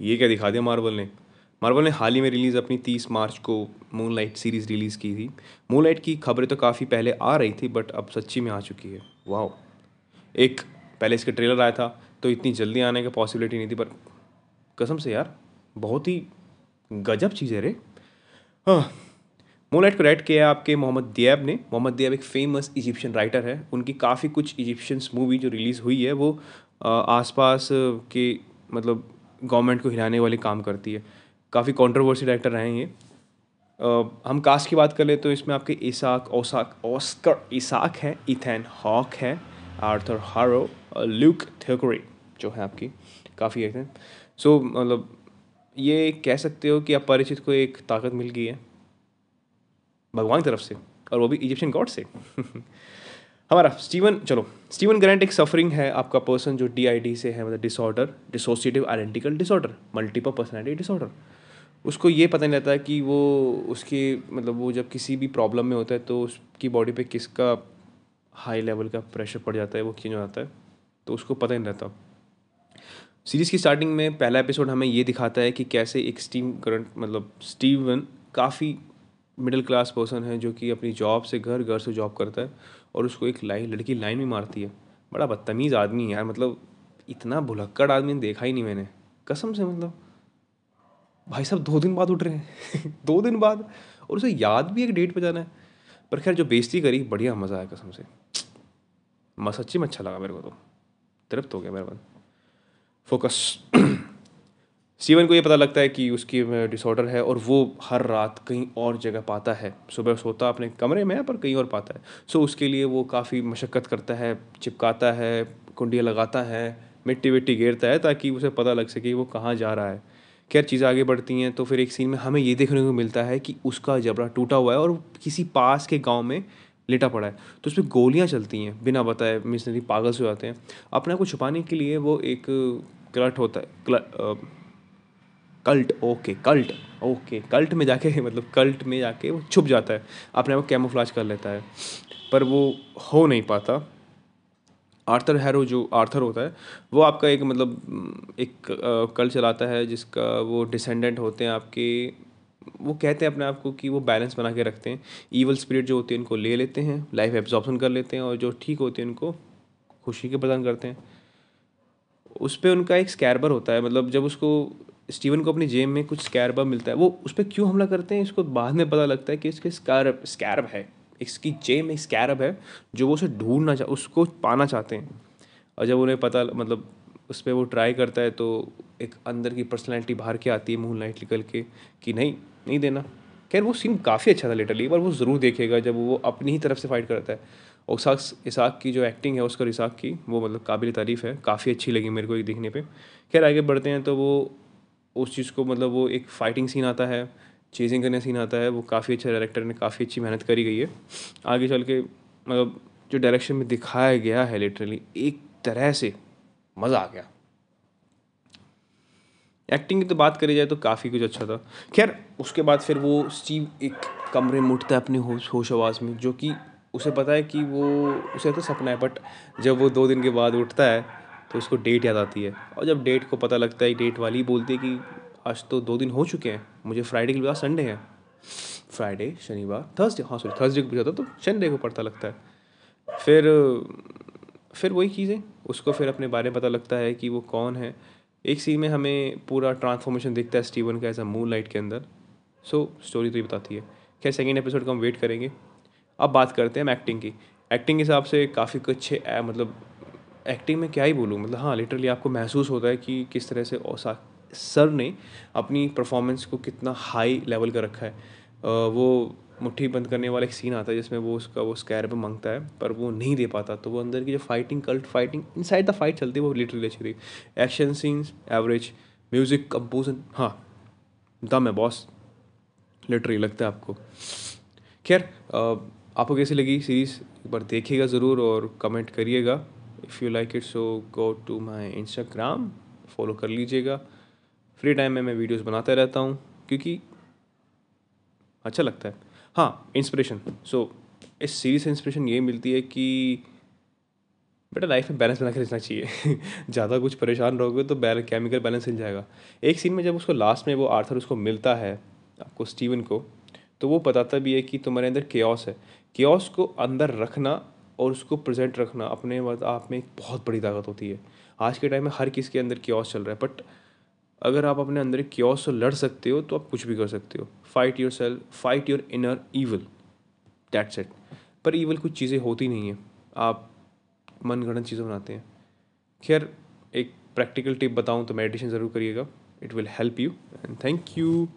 ये क्या दिखा दिया मार्वल ने? मार्वल ने हाल ही में रिलीज़ अपनी तीस मार्च को मून लाइट सीरीज़ रिलीज़ की थी। मून लाइट की खबरें तो काफ़ी पहले आ रही थी बट अब सच्ची में आ चुकी है। वाह एक, पहले इसका ट्रेलर आया था तो इतनी जल्दी आने का पॉसिबिलिटी नहीं थी, पर कसम से यार, बहुत ही गजब चीज़ है रे। हाँ मोलाइट को राइट किया है आपके मोहम्मद दियाब ने। मोहम्मद दियाब एक फ़ेमस इजिप्शियन राइटर है। उनकी काफ़ी कुछ इजिप्शियंस मूवी जो रिलीज़ हुई है, वो आसपास के मतलब गवर्नमेंट को हिलाने वाले काम करती है। काफ़ी कॉन्ट्रोवर्सी डायरेक्टर रहे हैं ये। हम कास्ट की बात कर ले तो इसमें आपके इसाक ओसाक ऑस्कर इसाक है, इथैन हॉक है, आर्थर हारो ल्यूक थेकोरी जो है आपकी काफ़ी है। सो मतलब ये कह सकते हो कि अपरिचित को एक ताकत मिल गई है। भगवान की तरफ़ से और वो भी इजिप्शियन गॉड से। हमारा स्टीवन चलो। स्टीवन ग्रैंट एक सफरिंग है आपका पर्सन जो डीआईडी से है मतलब disorder dissociative identical disorder multiple personality disorder उसको ये पता नहीं रहता कि वो उसके मतलब वो जब किसी भी प्रॉब्लम में होता है तो उसकी बॉडी पे किसका हाई लेवल का प्रेशर पड़ जाता है, वो हो जाता है? तो उसको पता नहीं रहता। सीरीज़ की स्टार्टिंग में पहला एपिसोड हमें ये दिखाता है कि कैसे एक स्टीम करंट मतलब स्टीवन काफ़ी मिडिल क्लास पर्सन है जो कि अपनी जॉब से घर घर से जॉब करता है और उसको एक लाइन लड़की लाइन में मारती है। बड़ा बदतमीज़ आदमी है यार मतलब इतना भुलक्कड़ आदमी देखा ही नहीं मैंने। कसम से मतलब। भाई साहब, दो दिन बाद उठ रहे हैं। दो दिन बाद। और उसे याद भी एक डेट पे जाना है। पर खैर, जो बेइज्जती करी, बढ़िया मज़ा आया कसम से। सच्ची में अच्छा लगा मेरे को तो। तृप्त हो गया मेरे पास फोकस स्टीवन को ये पता लगता है कि उसकी डिसऑर्डर है और वो हर रात कहीं और जगह पाता है। सुबह सोता अपने कमरे में है पर कहीं और पाता है। सो उसके लिए वो काफ़ी मशक्क़त करता है, चिपकाता है, कुंडियाँ लगाता है, मिट्टी विट्टी घेरता है ताकि उसे पता लग सके वो कहाँ जा रहा है। खैर, चीज़ें आगे बढ़ती हैं तो फिर एक सीन में हमें ये देखने को मिलता है कि उसका जबड़ा टूटा हुआ है और किसी पास के गाँव में लेटा पड़ा है। तो उसमें गोलियाँ चलती हैं बिना बताए, मिशनरी पागल से जाते हैं। अपने को छुपाने के लिए वो एक क्लट होता है cult okay, cult okay, cult में जाके मतलब कल्ट में जाके वो छुप जाता है, अपने आप कैमोफ्लाज कर लेता है, पर वो हो नहीं पाता। आर्थर हैरो जो आर्थर होता है, वो आपका एक मतलब एक कल चलाता है, जिसका वो डिसेंडेंट होते हैं आपके, वो कहते हैं अपने आप को कि वो बैलेंस बना के रखते हैं ईवल स्पिरिट जो होती है उनको ले लेते हैं लाइफ एब्जॉर्बन कर लेते हैं, और जो ठीक होती है उनको खुशी के प्रदान करते हैं। उस पर उनका एक स्कैरबर होता है मतलब जब उसको स्टीवन को अपनी जेब में कुछ स्कैरबा मिलता है। वो उस पर क्यों हमला करते हैं, इसको बाद में पता लगता है कि इसके स्कैरब स्कैरब है। इसकी जेब में स्कैरब है जो वो उसे ढूंढना चाह उसको पाना चाहते हैं। और जब उन्हें पता मतलब उस पर वो ट्राई करता है तो एक अंदर की पर्सनैलिटी बाहर के आती है मून लाइट निकल के कि नहीं नहीं देना। खैर, वो सीन काफ़ी अच्छा था लिटरली पर वो ज़रूर देखेगा जब वो अपनी ही तरफ़ से फाइट करता है। और इसाक इसाक की जो एक्टिंग है उसका इसाक की वो मतलब काबिल तारीफ़ है। काफ़ी अच्छी लगी मेरे को एक देखने पे। खैर, आगे बढ़ते हैं तो वो उस चीज़ को मतलब वो एक फाइटिंग सीन आता है चेजिंग करने सीन आता है, वो काफ़ी अच्छा डायरेक्टर ने काफ़ी अच्छी मेहनत करी गई है। आगे चल के मतलब जो डायरेक्शन में दिखाया गया है लिटरली एक तरह से मज़ा आ गया। एक्टिंग की तो बात करी जाए तो काफ़ी कुछ अच्छा था। खैर, उसके बाद फिर वो स्टीव एक कमरे में उठता है अपने होश होश आवाज़ में, जो कि उसे पता है कि वो, उसे तो सपना है बट जब वो दो दिन के बाद उठता है तो उसको डेट याद आती है। और जब डेट को पता लगता है डेट वाली बोलती है कि आज तो दो दिन हो चुके हैं, मुझे फ्राइडे के बाद संडे है। फ्राइडे शनिवार थर्सडे हाँ सॉरी थर्सडे को पूछा था तो संडे को पता लगता है। फिर फिर वही चीज़ें, उसको फिर अपने बारे में पता लगता है कि वो कौन है। एक सीन में हमें पूरा ट्रांसफॉर्मेशन दिखता है स्टीवन का ऐसा मून लाइट के अंदर। सो स्टोरी तो ये बताती है। खैर सेकेंड एपिसोड का हम वेट करेंगे। अब बात करते हैं हम एक्टिंग की। एक्टिंग के हिसाब से काफ़ी अच्छे मतलब एक्टिंग में क्या ही बोलूँ? मतलब हाँ लिटरली आपको महसूस होता है कि किस तरह से ओसा सर ने अपनी परफॉर्मेंस को कितना हाई लेवल का रखा है। वो मुट्ठी बंद करने वाला एक सीन आता है जिसमें वो उसका, वो स्कैर पे माँगता है, पर वो नहीं दे पाता। तो वो अंदर की जो fighting cult fighting inside the fight चलती है, वो लिटरली अच्छी थी। Action scenes average music composition हाँ दम है बॉस लिटरली लगता है आपको। खैर आपको कैसी लगी सीरीज़ एक बार देखिएगा ज़रूर और कमेंट करिएगा। If you like it so go to my Instagram follow कर लीजिएगा। फ्री टाइम में मैं वीडियोस बनाता रहता हूँ, क्योंकि अच्छा लगता है। हाँ इंस्पिरेशन सो इस सीरीज़ से इंस्पिरेशन ये मिलती है कि बेटा लाइफ में बैलेंस बना के रखना चाहिए। ज़्यादा कुछ परेशान रहोगे तो बैलेंस केमिकल बैलेंस हिल जाएगा। एक सीन में जब उसको लास्ट में वो आर्थर उसको मिलता है, आपको स्टीवन को तो वो बताता भी है कि तुम्हारे अंदर केओस है। केओस को अंदर रखना और उसको प्रेजेंट रखना अपने आप में एक बहुत बड़ी ताकत होती है। आज के टाइम में हर किसी के अंदर केओस चल रहा है बट अगर आप अपने अंदर क्योस से लड़ सकते हो तो आप कुछ भी कर सकते हो। Fight yourself fight your inner evil that's it पर ईवल कुछ चीज़ें होती नहीं हैं। आप मन गणत चीज़ें बनाते हैं। खैर, एक प्रैक्टिकल टिप बताऊँ तो मेडिटेशन ज़रूर करिएगा। It will help you and thank you